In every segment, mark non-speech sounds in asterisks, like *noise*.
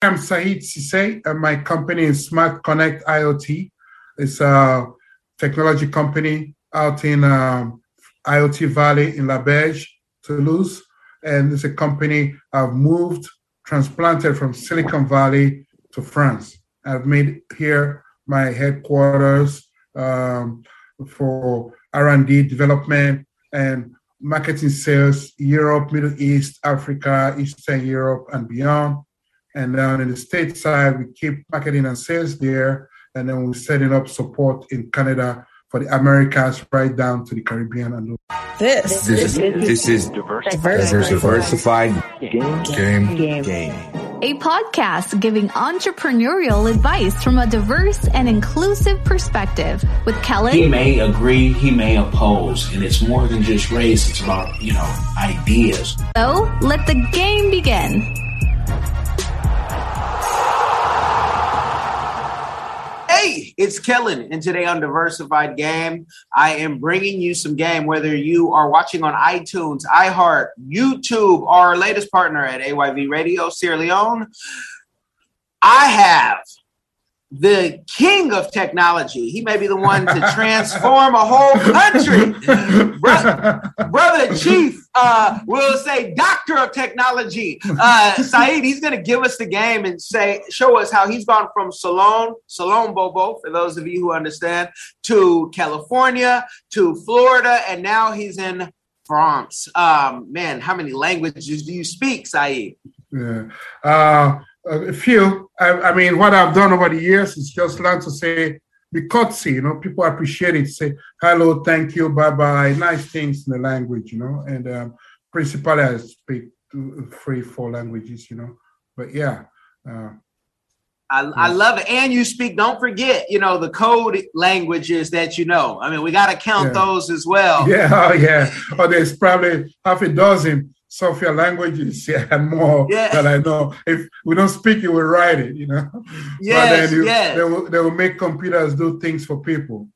I'm Saeed Sise, and my company is Smart Connect IoT. It's a technology company out in um, IoT Valley in Labège, Toulouse. And it's a company I've moved, transplanted from Silicon Valley to France. I've made here my headquarters um, for R&D development and marketing sales, Europe, Middle East, Africa, Eastern Europe, and beyond. And then in the state side, we keep marketing and sales there. And then we're setting up support in Canada for the Americas right down to the Caribbean and this this is this is diversified, diversified game, game game game a podcast giving entrepreneurial advice from a diverse and inclusive perspective with Kellen. He may agree, he may oppose, and it's more than just race, it's about, you know, ideas. So let the game begin. It's Kellen, and today on Diversified Game, I am bringing you some game. Whether you are watching on iTunes, iHeart, YouTube, or our latest partner at AYV Radio, Sierra Leone, I have the king of technology. He may be the one to transform a whole country. brother, brother Chief, uh, will say doctor of technology. Uh, Saeed, he's going to give us the game and say, show us how he's gone from Salone, Salone Bobo, for those of you who understand, to California, to Florida, and now he's in France. Um, man, how many languages do you speak, Saeed? Yeah. Uh, a few. I, I, mean, what I've done over the years is just learn to say, be courtesy, you know, people appreciate it. Say hello, thank you, bye bye, nice things in the language, you know. And um, principally, I speak three, four languages, you know. But yeah. Uh, I, I, love it. And you speak, don't forget, you know, the code languages that you know. I mean, we got to count yeah. those as well. *laughs* Yeah, oh, yeah. Oh, there's probably half a dozen software languages *laughs* yeah, more yeah. that I know. If we don't speak it, we write it, you know. *laughs* Yes, you, yes. They will, they will make computers do things for people.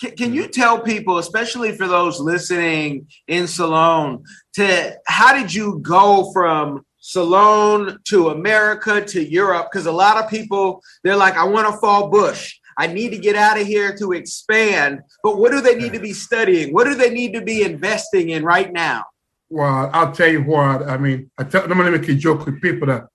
Can, can you tell people, especially for those listening in Salone, to how did you go from Salone to America to Europe? Because a lot of people, they're like, I want to fall bush. I need to get out of here to expand. But what do they need to be studying? What do they need to be investing in right now? Well, I'll tell you what. I mean, I tell, normally make a joke with people that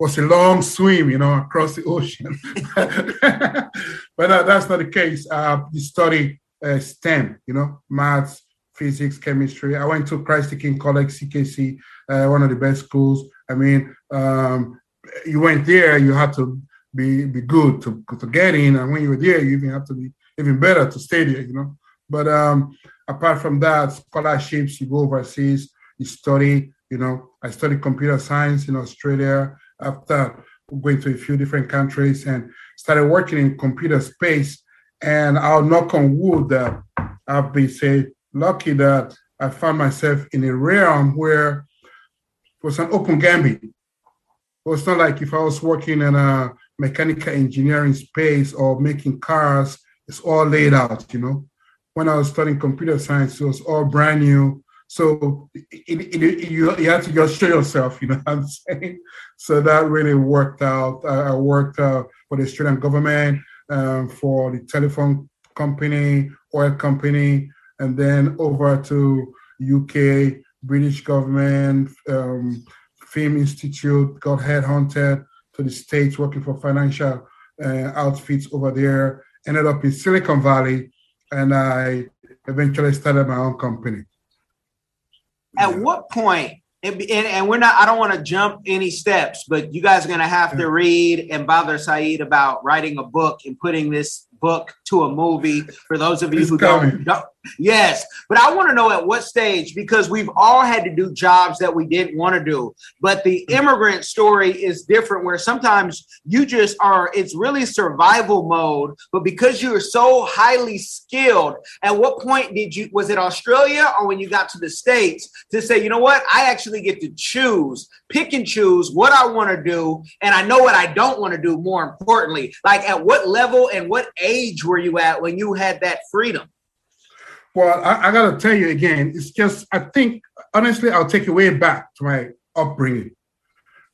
was a long swim, you know, across the ocean. *laughs* but uh, that's not the case. Uh, you study uh, STEM, you know, maths, physics, chemistry. I went to Christ the King College, CKC, uh, one of the best schools. I mean, um, you went there, you had to be be good to, to get in, and when you were there, you even have to be even better to stay there, you know. But um, apart from that, scholarships, you go overseas, study, you know, I studied computer science in Australia after going to a few different countries and started working in computer space. And I'll knock on wood that I've been say lucky that I found myself in a realm where it was an open gambit. It was not like if I was working in a mechanical engineering space or making cars, it's all laid out, you know. When I was studying computer science, it was all brand new. So it, it, it, you, you have to just show yourself, you know what I'm saying? So that really worked out. I, worked uh, for the Australian government, um, for the telephone company, oil company, and then over to UK, British government, um, Film Institute, got headhunted to the States working for financial uh, outfits over there, ended up in Silicon Valley, and I eventually started my own company at what point and, and, we're not i don't want to jump any steps but you guys are going to have to read and bother saeed about writing a book and putting this book to a movie for those of you it's who don't, don't, Yes, but I want to know at what stage because we've all had to do jobs that we didn't want to do. But the hmm. immigrant story is different where sometimes you just are, it's really survival mode. But because you're so highly skilled, at what point did you, was it Australia or when you got to the States to say, you know what, I actually get to choose, pick and choose what I want to do. And I know what I don't want to do more importantly. Like at what level and what age were you at when you had that freedom? Well, I, I got to tell you again, it's just, I think, honestly, I'll take you way back to my upbringing.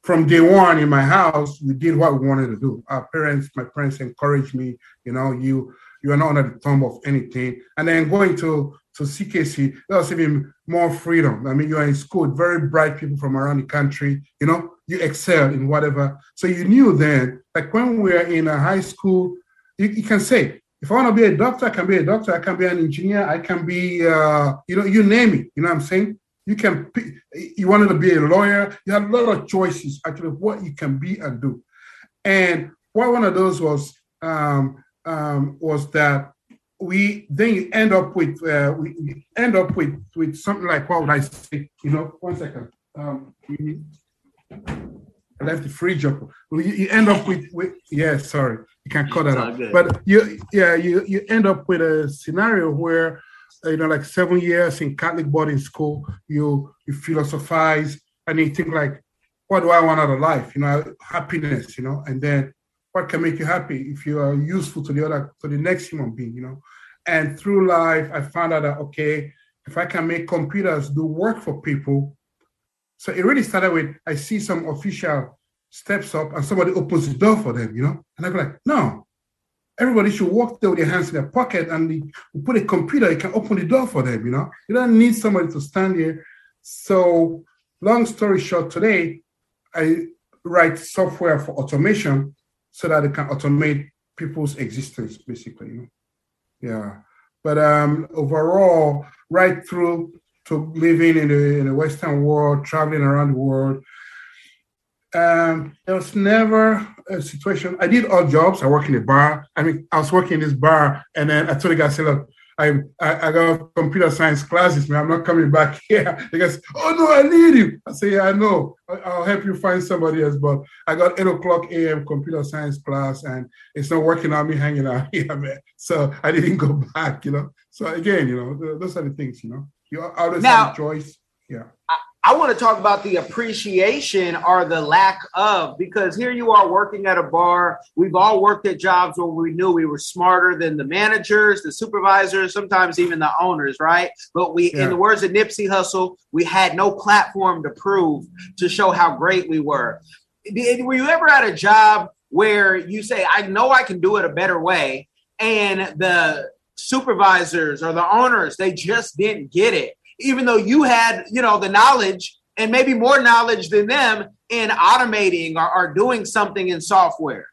from day one in my house, we did what we wanted to do. Our parents, my parents encouraged me, you know, you you are not under the thumb of anything. And then going to to CKC, there was even more freedom. I mean, you are in school very bright people from around the country, you know, you excel in whatever. So you knew then, like when we were in a high school, you, you can say, if I want to be a doctor, I can be a doctor. I can be an engineer. I can be, uh, you know, you name it. You know what I'm saying? You can you wanted to be a lawyer. You had a lot of choices actually what you can be and do. And what one of those was um, um, was that we then you end up with uh, we end up with with something like what would I say? You know, one second. Um, I left the fridge up. You, you end up with, with yeah, sorry, you can cut that out. But you yeah you you end up with a scenario where you know, like seven years in Catholic boarding school, you you philosophize and you think like, what do I want out of life? You know, happiness. You know, and then what can make you happy if you are useful to the other to the next human being. You know, and through life, I found out that okay, if I can make computers do work for people, so it really started with I see some official steps up and somebody opens the door for them. You know, and I go like, no, Everybody should walk there with their hands in their pocket and put a computer, you can open the door for them, you know. You don't need somebody to stand here. So, long story short, today I write software for automation so that it can automate people's existence, basically. You know? Yeah. But um, overall, right through to living in the, in the Western world, traveling around the world, um, there was never a situation. I did all jobs. I work in a bar. I mean, I was working in this bar, and then I told the guy, I said, look, I, I, I got computer science classes, man. I'm not coming back *laughs* here. He goes, oh no, I need you. I say, yeah, I know. I'll help you find somebody else. But I got 8 o'clock a.m. computer science class, and it's not working on me hanging out *laughs* here, man. So I didn't go *laughs* back, you know. So again, you know, those are the things, you know. You always now, have a choice. Yeah. I, I want to talk about the appreciation or the lack of, because here you are working at a bar. We've all worked at jobs where we knew we were smarter than the managers, the supervisors, sometimes even the owners, right? But we, yeah. in the words of Nipsey Hussle, we had no platform to prove to show how great we were. Were you ever at a job where you say, I know I can do it a better way, and the supervisors or the owners, they just didn't get it? Even though you had, you know, the knowledge and maybe more knowledge than them in automating or, or doing something in software.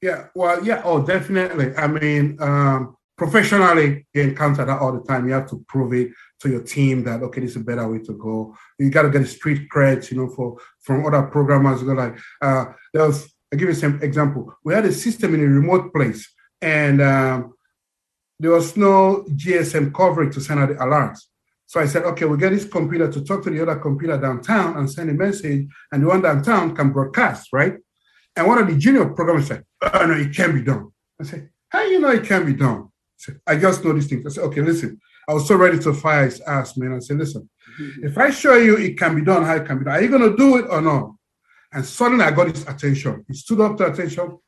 Yeah, well, yeah, oh, definitely. I mean, um, professionally, you encounter that all the time. You have to prove it to your team that okay, this is a better way to go. You got to get street creds, you know, for from other programmers. Like, uh, there was. I give you some example. We had a system in a remote place, and um, there was no GSM coverage to send out the alerts. So I said, okay, we'll get this computer to talk to the other computer downtown and send a message, and the one downtown can broadcast, right? And one of the junior programmers said, oh, no, it can be done. I said, how you know it can be done? I said, I just know these things. I said, okay, listen. I was so ready to fire his ass, man. I said, listen, mm-hmm. if I show you it can be done, how it can be done, are you going to do it or not? And suddenly I got his attention. He stood up to attention.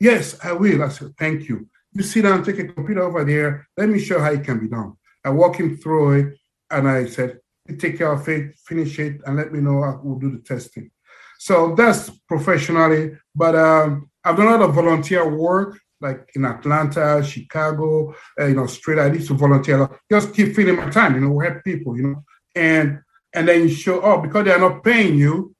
Yes, I will. I said, thank you. You sit down, take a computer over there. Let me show how it can be done. I walk him through it and I said, take care of it, finish it, and let me know. I will do the testing. So that's professionally, but um, I've done a lot of volunteer work, like in Atlanta, Chicago, uh, know, straight. I used to volunteer, just keep feeding my time, you know, help people, you know, and and then you show up because they are not paying you,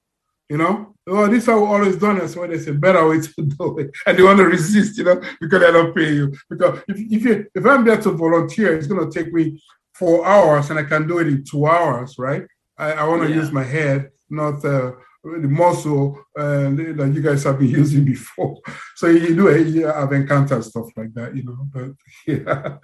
you know. Oh, this is how we always done it. So they say better way to *laughs* do it, and they want to resist, you know, because they're not paying you. Because if if you if I'm there to volunteer, it's going to take me four hours and I can do it in two hours, right? I, I want to yeah. use my head, not uh, the muscle uh, that you guys have been *laughs* using before. So you do it. Yeah, I've encountered stuff like that, you know. But *laughs* yeah,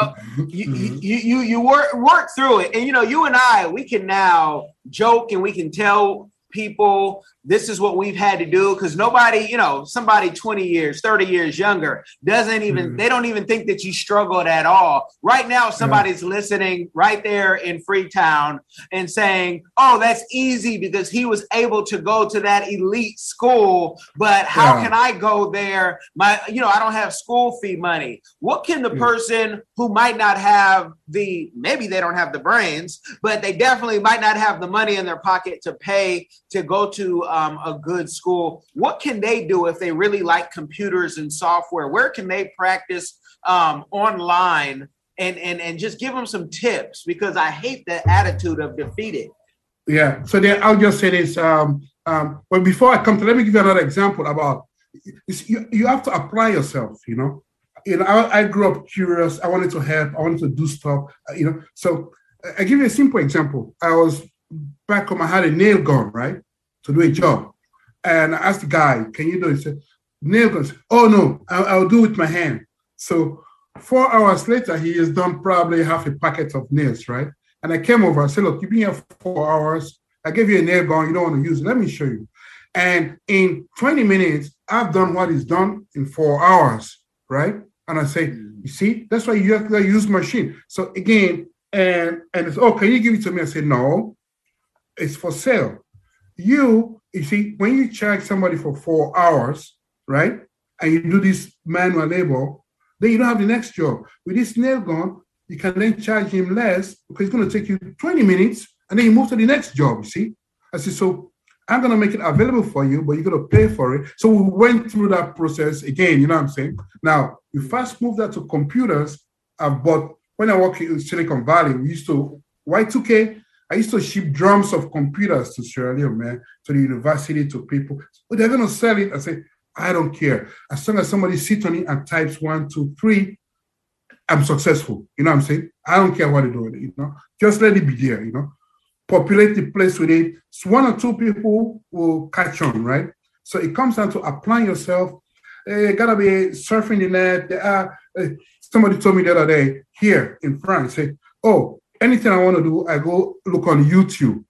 oh, you, you you you work work through it, and you know, you and I, we can now joke and we can tell people this is what we've had to do because nobody you know somebody 20 years 30 years younger doesn't even mm. they don't even think that you struggled at all right now somebody's yeah. listening right there in freetown and saying oh that's easy because he was able to go to that elite school but how yeah. can i go there my you know i don't have school fee money what can the yeah. person who might not have the maybe they don't have the brains but they definitely might not have the money in their pocket to pay to go to um, a good school, what can they do if they really like computers and software? Where can they practice um, online and, and, and just give them some tips? Because I hate the attitude of defeated. Yeah. So then I'll just say this. Um, um, but before I come to, let me give you another example about you, you have to apply yourself, you know. You know, I, I grew up curious. I wanted to help. I wanted to do stuff, uh, you know. So I give you a simple example. I was back home. I had a nail gun, right, to do a job, and I asked the guy, "Can you do it?" He said, "Nail guns." Oh no, I'll, I'll do it with my hand. So four hours later, he has done probably half a packet of nails, right? And I came over. I said, "Look, you've been here for four hours. I gave you a nail gun. You don't want to use it. Let me show you." And in 20 minutes, I've done what is done in four hours, right? And I say, mm-hmm. you see, that's why you have to use machine. So again, and and it's oh, can you give it to me? I said, no, it's for sale. You, you see, when you charge somebody for four hours, right? And you do this manual labor, then you don't have the next job. With this nail gun, you can then charge him less because it's going to take you 20 minutes and then you move to the next job, you see? I said, so I'm going to make it available for you, but you're going to pay for it. So we went through that process again, you know what I'm saying? Now, we first moved that to computers. I've bought, when I work in Silicon Valley, we used to, Y2K, I used to ship drums of computers to Sierra Leone, man, to the university, to people. But they're to sell it. I say, I don't care. As long as somebody sits on it and types one, two, three, I'm successful. You know what I'm saying? I don't care what they do you know? Just let it be there, you know? populate the place with it. So one or two people will catch on, right? So it comes down to applying yourself. You gotta be surfing the net. There are, uh, somebody told me the other day here in France, say, oh, anything I want to do, I go look on YouTube.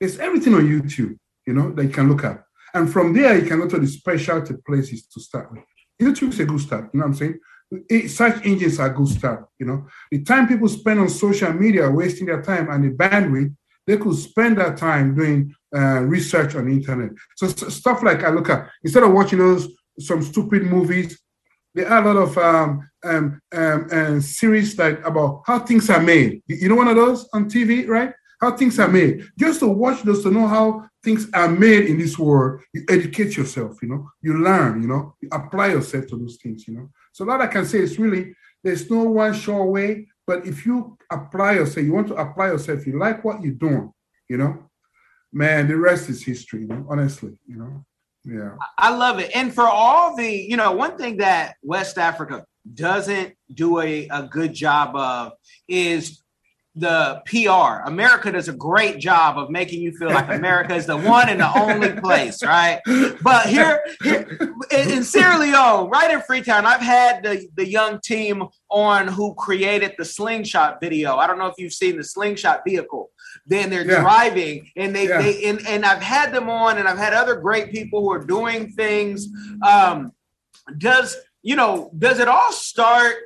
There's everything on YouTube, you know, that you can look at. And from there, you can go to the specialty places to start with. YouTube is a good start, you know what I'm saying? Search engines are a good start, you know. The time people spend on social media, wasting their time and the bandwidth, they could spend that time doing uh, research on the internet. So, so, stuff like I look at instead of watching those some stupid movies, there are a lot of um, um, um, uh, series like about how things are made. You know, one of those on TV, right? How things are made. Just to watch those to know how things are made in this world, you educate yourself. You know, you learn. You know, you apply yourself to those things. You know, so that I can say is really there's no one sure way but if you apply yourself, you want to apply yourself, you like what you're doing, you know, man, the rest is history, you know, honestly, you know. Yeah. I love it. And for all the, you know, one thing that West Africa doesn't do a, a good job of is the PR. America does a great job of making you feel like America is the one and the only *laughs* place, right? But here, here in, in, Sierra Leone, right in Freetown, I've had the, the young team on who created the slingshot video. I don't know if you've seen the slingshot vehicle. Then they're yeah. driving and they, yeah. they and, and I've had them on and I've had other great people who are doing things. Um, does you know, does it all start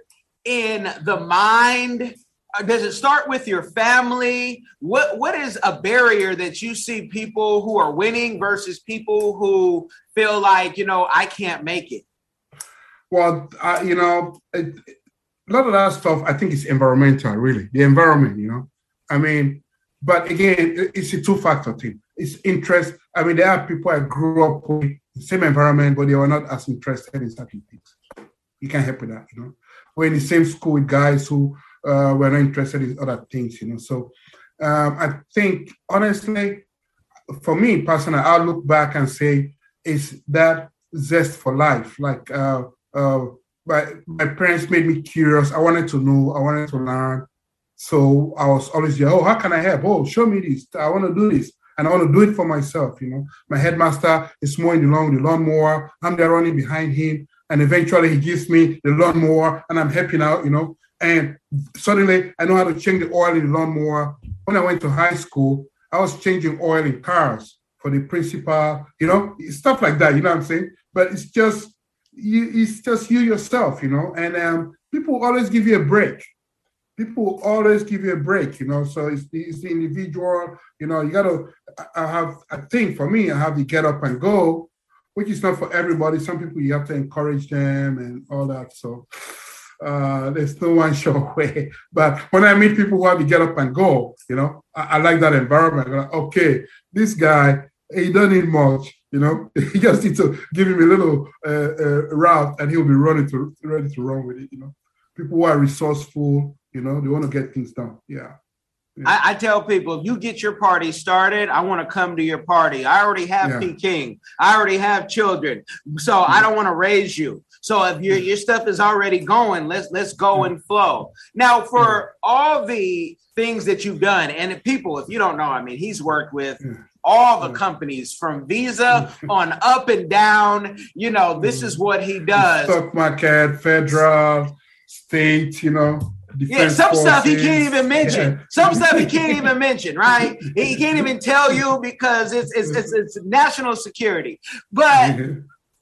in the mind? Uh, does it start with your family? What what is a barrier that you see people who are winning versus people who feel like you know I can't make it? Well, uh, you know, it, a lot of that stuff I think is environmental. Really, the environment. You know, I mean, but again, it's a two factor thing. It's interest. I mean, there are people I grew up with the same environment, but they were not as interested in certain things. You can't help with that. You know, we're in the same school with guys who uh, we're not interested in other things, you know. So um, I think honestly, for me personally, I'll look back and say it's that zest for life. Like uh, uh, my my parents made me curious. I wanted to know. I wanted to learn. So I was always. Oh, how can I help? Oh, show me this. I want to do this, and I want to do it for myself. You know, my headmaster is mowing the lawn, the lawnmower. I'm there running behind him, and eventually he gives me the lawnmower, and I'm helping out. You know, and suddenly I know how to change the oil in the lawnmower. When I went to high school, I was changing oil in cars for the principal, you know, stuff like that. You know what I'm saying? But it's just you, it's just you yourself, you know. And um, people always give you a break. People always give you a break, you know. So it's, it's the individual, you know. You gotta. I have. I think for me, I have to get up and go, which is not for everybody. Some people you have to encourage them and all that. So uh, there's no one *laughs* sure way. But when I meet people who have to get up and go, you know, I, I like that environment. Like, okay, this guy he don't need much. You know, *laughs* he just need to give him a little uh, uh, route, and he'll be running to ready to run with it. You know, people who are resourceful. You know, they want to get things done. Yeah. I, I, tell people if you get your party started, I want to come to your party. I already have yeah. Peking. I already have children. So yeah. I mm. don't want to raise you. So if your your stuff is already going, let's let's go and flow. Now for all the things that you've done, and people, if you don't know, I mean, he's worked with all the companies from Visa *laughs* on up and down. You know, this mm. is what he does. Stock market, federal, state, you know. Yeah, some forces. stuff he can't even mention. Yeah. *laughs* Some stuff he can't even mention, right? He can't even tell you because it's it's it's, it's national security. But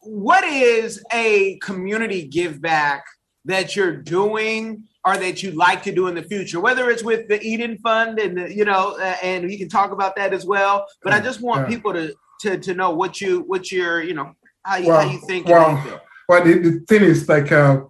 what is a community give back that you're doing or that you'd like to do in the future whether it's with the eden fund and the, you know uh, and we can talk about that as well but i just want people to to to know what you what you're you know how you, well, how you think well, well the, the thing is like uh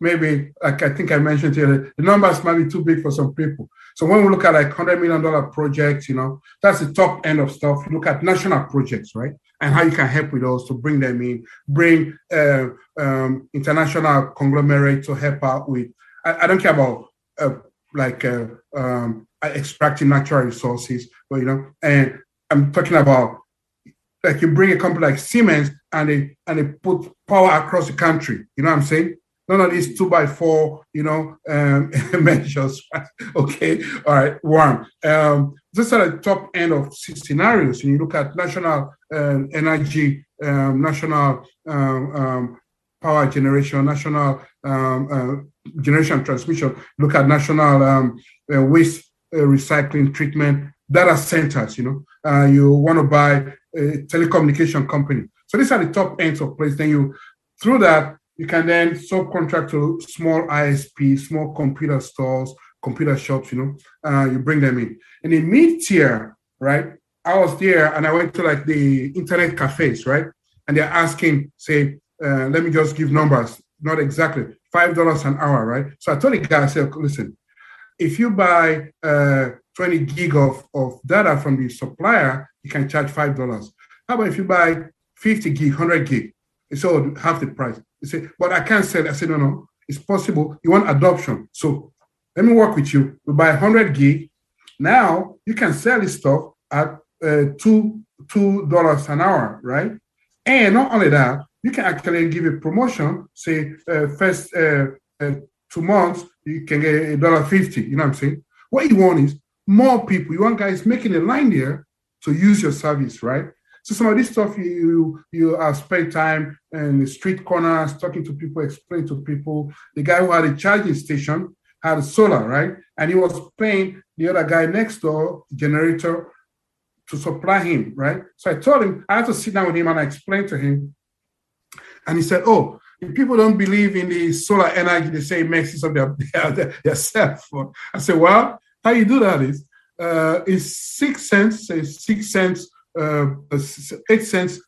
maybe like i think i mentioned here the numbers might be too big for some people so when we look at like $100 million projects, you know, that's the top end of stuff. Look at national projects, right? And how you can help with those to bring them in, bring uh, um, international conglomerate to help out with, I, I don't care about uh, like uh, um, extracting natural resources, but you know, and I'm talking about like you bring a company like Siemens and they and they put power across the country. You know what I'm saying? None of these two by four, you know, um, *laughs* measures. *laughs* okay, all right, one. Um, this are the top end of scenarios. And you look at national uh, energy, um, national um, um, power generation, national um, uh, generation transmission. Look at national uh, waste uh, recycling treatment, data centers. You know, uh, you want to buy a telecommunication company. So these are the top ends of place. Then you through that you can then subcontract to small ISP, small computer stores, computer shops, you know, uh, you bring them in. And in mid tier, right? I was there and I went to like the internet cafes, right? And they're asking, say, uh, let me just give numbers, not exactly, $5 an hour, right? So I told the guy, I said, listen, if you buy uh, 20 gig of, of data from the supplier, you can charge $5. How about if you buy 50 gig, 100 gig? It's all half the price. He said, but I can't sell. I said, no, no, it's possible. You want adoption. So let me work with you. We buy 100 gig. Now you can sell this stuff at uh, two two dollars an hour, right? And not only that, you can actually give a promotion. Say uh, first uh, uh two months, you can get a dollar fifty. You know what I'm saying? What you want is more people. You want guys making a line there to use your service, right? So some of this stuff you you uh, spend time in the street corners talking to people, explaining to people. The guy who had a charging station had solar, right? And he was paying the other guy next door generator to supply him, right? So I told him I had to sit down with him and I explained to him. And he said, "Oh, if people don't believe in the solar energy, they say it makes use of their, their, their cell phone." I said, "Well, how you do that is uh, is six cents, say six cents uh, eight cents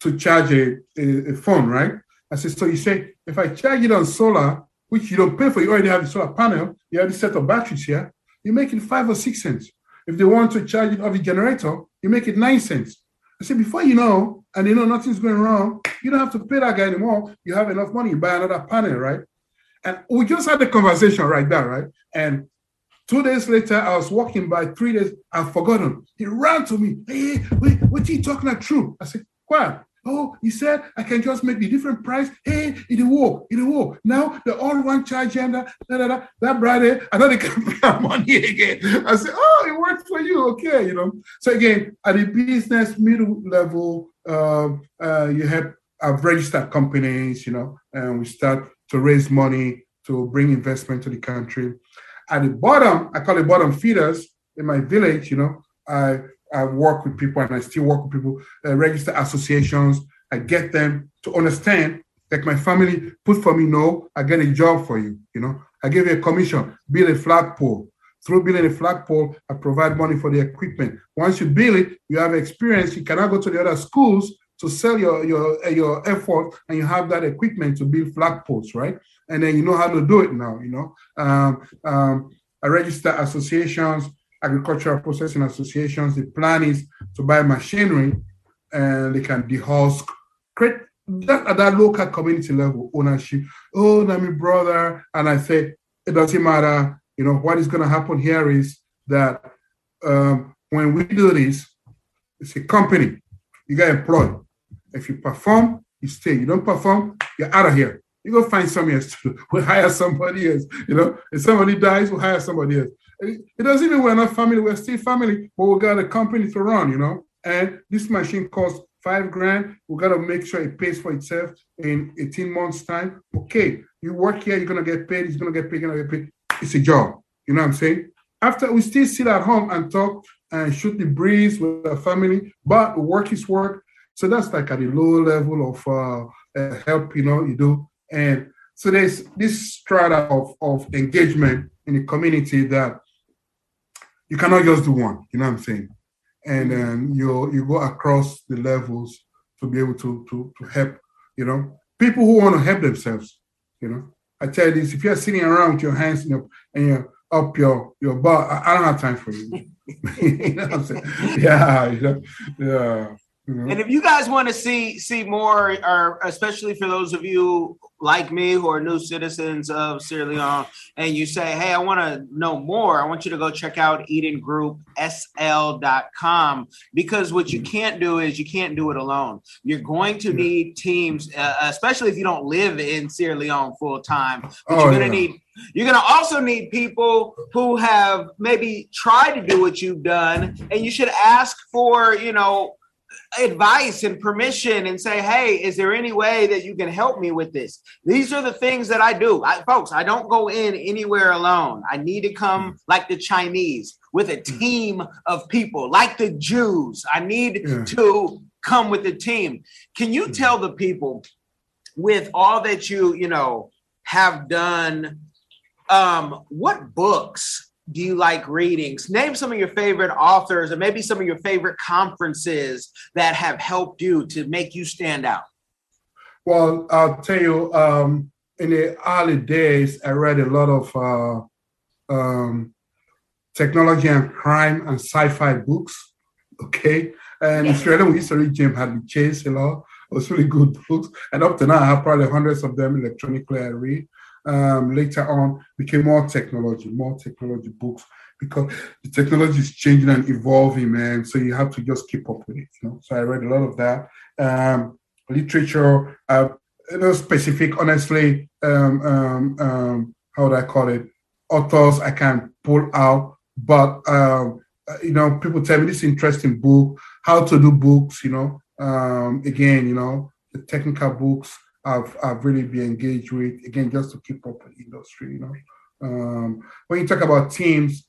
to charge a, a, a, phone, right? I said, so you say, if I charge it on solar, which you don't pay for, you already have the solar panel, you have the set of batteries here, you make it five or six cents. If they want to charge it off the generator, you make it nine cents. I said, before you know, and you know nothing's going wrong, you don't have to pay that guy anymore. You have enough money, you buy another panel, right? And we just had the conversation right there, right? And Two days later, I was walking by. Three days, I've forgotten. He ran to me. Hey, wait, what are you talking about? True. I said, what? Oh, he said I can just make the different price. Hey, it will, it will. Now the all one charge and that, that, that, that brother, I know they can *laughs* pay money again. I said, oh, it worked for you, okay, you know. So again, at the business middle level, um, uh, you have I've registered companies, you know, and we start to raise money to bring investment to the country. At the bottom, I call it bottom feeders in my village. You know, I I work with people and I still work with people, uh, register associations. I get them to understand. Like my family put for me, no, I get a job for you. You know, I give you a commission, build a flagpole. Through building a flagpole, I provide money for the equipment. Once you build it, you have experience. You cannot go to the other schools to sell your your your effort, and you have that equipment to build flagpoles, right? And then you know how to do it now. You know, um, um, I register associations, agricultural processing associations. The plan is to buy machinery and they can dehusk, create that at that local community level ownership. Oh, I'm my brother, and I say it doesn't matter. You know what is going to happen here is that um, when we do this, it's a company. You get employed. If you perform, you stay. You don't perform, you're out of here. You go find somebody else to *laughs* we hire somebody else. You know, if somebody dies, we'll hire somebody else. It doesn't mean we're not family, we're still family, but we got a company to run, you know. And this machine costs five grand. We got to make sure it pays for itself in 18 months' time. Okay, you work here, you're gonna get paid, it's gonna get paid, gonna get paid. It's a job. You know what I'm saying? After we still sit at home and talk and shoot the breeze with our family, but work is work. So that's like at a low level of uh, uh, help, you know, you do. And so there's this strata of, of engagement in the community that you cannot just do one, you know what I'm saying? And then you you go across the levels to be able to to to help, you know, people who want to help themselves, you know. I tell you this, if you're sitting around with your hands in your, and you're up your your butt, I, I don't have time for you. *laughs* you know what I'm saying? *laughs* Yeah, you know, yeah. Mm-hmm. And if you guys want to see see more, or especially for those of you like me who are new citizens of Sierra Leone, and you say, "Hey, I want to know more," I want you to go check out EdenGroupSL.com because what you can't do is you can't do it alone. You're going to need teams, uh, especially if you don't live in Sierra Leone full time. But oh, you're going to yeah. need you're going to also need people who have maybe tried to do what you've done, and you should ask for, you know, advice and permission and say, hey, is there any way that you can help me with this? These are the things that I do. I, folks, I don't go in anywhere alone. I need to come mm. like the Chinese with a mm. team of people, like the Jews. I need yeah. to come with a team. Can you mm. tell the people with all that you, you know, have done, um, what books do you like readings? Name some of your favorite authors and maybe some of your favorite conferences that have helped you to make you stand out. Well, I'll tell you, um, in the early days, I read a lot of uh, um, technology and crime and sci-fi books. *laughs* Okay, and. Australian to read James Hadley Chase a lot. It was really good *laughs* books, and up to now, I have probably hundreds of them electronically. I read um, later on became more technology, more technology books because the technology is changing and evolving, man. So you have to just keep up with it. You know. So I read a lot of that. Um, literature, uh, you know, specific, honestly, um, um, um, how would I call it? Authors I can pull out, but um, you know, people tell me this interesting book, how to do books. You know, um, again, you know, the technical books I've, I've really been engaged with, again, just to keep up with industry, you know. Um, when you talk about teams,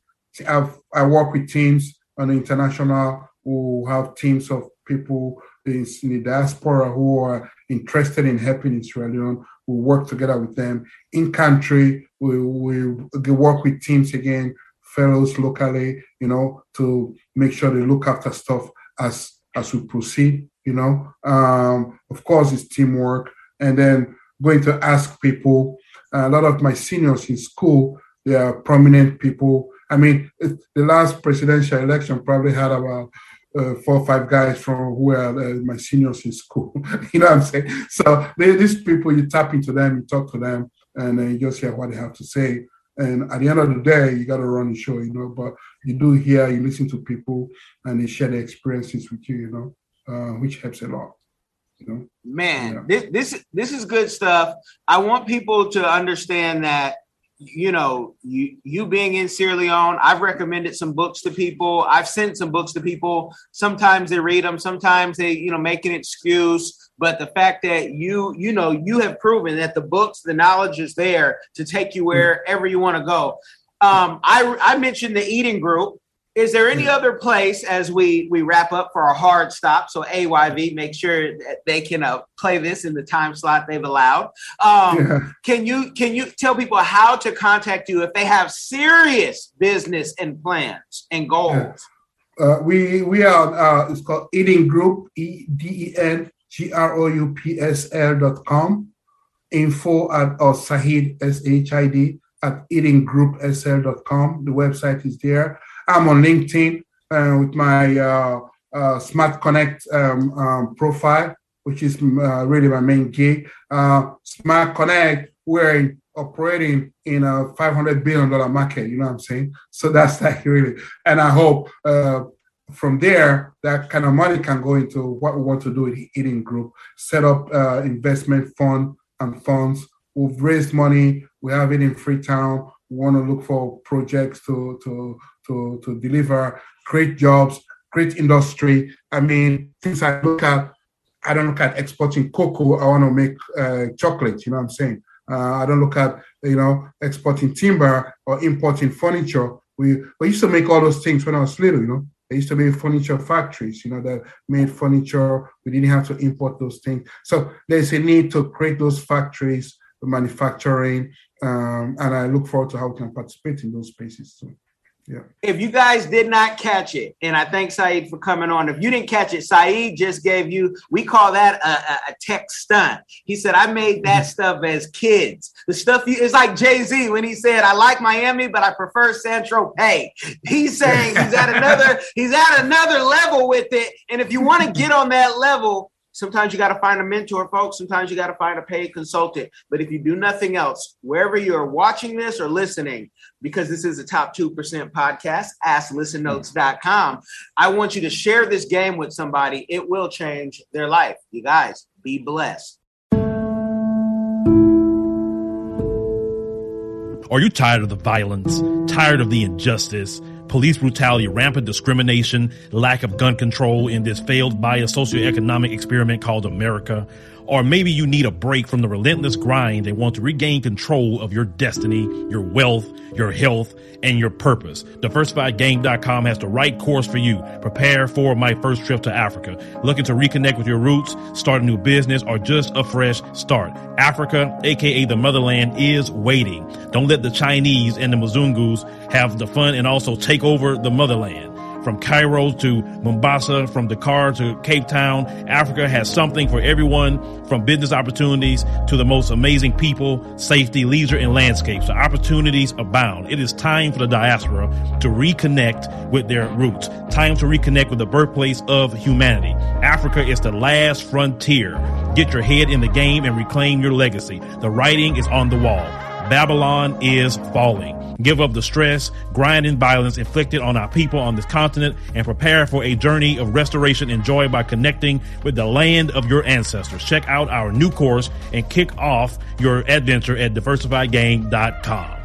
I've, I work with teams on the international who have teams of people in, in the diaspora who are interested in helping Sierra Leone. We work together with them in country. We, we, we work with teams again, fellows locally, you know, to make sure they look after stuff as as we proceed. You know, um, of course, it's teamwork and then going to ask people. a lot of my seniors in school, they are prominent people. I mean, the last presidential election probably had about uh, four or five guys from who are uh, my seniors in school. *laughs* you know what I'm saying? So they, these people, you tap into them, you talk to them, and then you just hear what they have to say. And at the end of the day, you got to run the show, you know. But you do hear, you listen to people, and they share their experiences with you, you know, uh, which helps a lot. You know? Man, yeah. this this this is good stuff. I want people to understand that you know, you you being in Sierra Leone, I've recommended some books to people. I've sent some books to people. Sometimes they read them, sometimes they, you know, make an excuse. But the fact that you, you know, you have proven that the books, the knowledge is there to take you wherever you want to go. Um, I I mentioned the Eden Group. Is there any other place as we we wrap up for a hard stop? So AYV make sure that they can uh, play this in the time slot they've allowed. Um, yeah. Can you can you tell people how to contact you if they have serious business and plans and goals? Yeah. Uh, we we are uh, it's called Eden Group E D E N G R O U P S L dot com. Info at or Sahid S H I D at edengroupsl.com. The website is there I'm on LinkedIn uh, with my uh, uh, Smart Connect um, um, profile, which is uh, really my main gig. Uh, Smart Connect, we're operating in a 500 billion dollar market. You know what I'm saying? So that's *laughs* like really, and I hope uh, from there that kind of money can go into what we want to do with the Eden Group, set up investment fund and funds. We've raised money. We have it in Freetown. We want to look for projects to to to to deliver, create jobs, create industry. I mean, things I look at, I don't look at exporting cocoa. I want to make uh, chocolate. You know what I'm saying? Uh, I don't look at you know exporting timber or importing furniture. We we used to make all those things when I was little. You know, there used to be furniture factories. You know that made furniture. We didn't have to import those things. So there's a need to create those factories, manufacturing, um, and I look forward to how we can participate in those spaces too. Yeah. If you guys did not catch it, and I thank Saeed for coming on. If you didn't catch it, Saeed just gave you, we call that a, a, a tech stunt. He said, I made that mm-hmm. stuff as kids. The stuff you, it's like Jay Z when he said, I like Miami, but I prefer San Tropez. He's saying he's at another, *laughs* he's at another level with it. And if you want to get on that level, Sometimes you got to find a mentor, folks. Sometimes you got to find a paid consultant. But if you do nothing else, wherever you're watching this or listening, because this is a top 2% podcast, asklistennotes.com, I want you to share this game with somebody. It will change their life. You guys, be blessed. Are you tired of the violence? Tired of the injustice? police brutality, rampant discrimination, lack of gun control in this failed bio-socioeconomic experiment called America. Or maybe you need a break from the relentless grind and want to regain control of your destiny, your wealth, your health, and your purpose. DiversifiedGame.com has the right course for you. Prepare for my first trip to Africa. Looking to reconnect with your roots, start a new business, or just a fresh start. Africa, aka the motherland, is waiting. Don't let the Chinese and the Mzungus have the fun and also take over the motherland from Cairo to Mombasa, from Dakar to Cape Town. Africa has something for everyone from business opportunities to the most amazing people, safety, leisure, and landscapes. The opportunities abound. It is time for the diaspora to reconnect with their roots. Time to reconnect with the birthplace of humanity. Africa is the last frontier. Get your head in the game and reclaim your legacy. The writing is on the wall. Babylon is falling. Give up the stress, grind, and violence inflicted on our people on this continent and prepare for a journey of restoration and joy by connecting with the land of your ancestors. Check out our new course and kick off your adventure at diversifiedgame.com.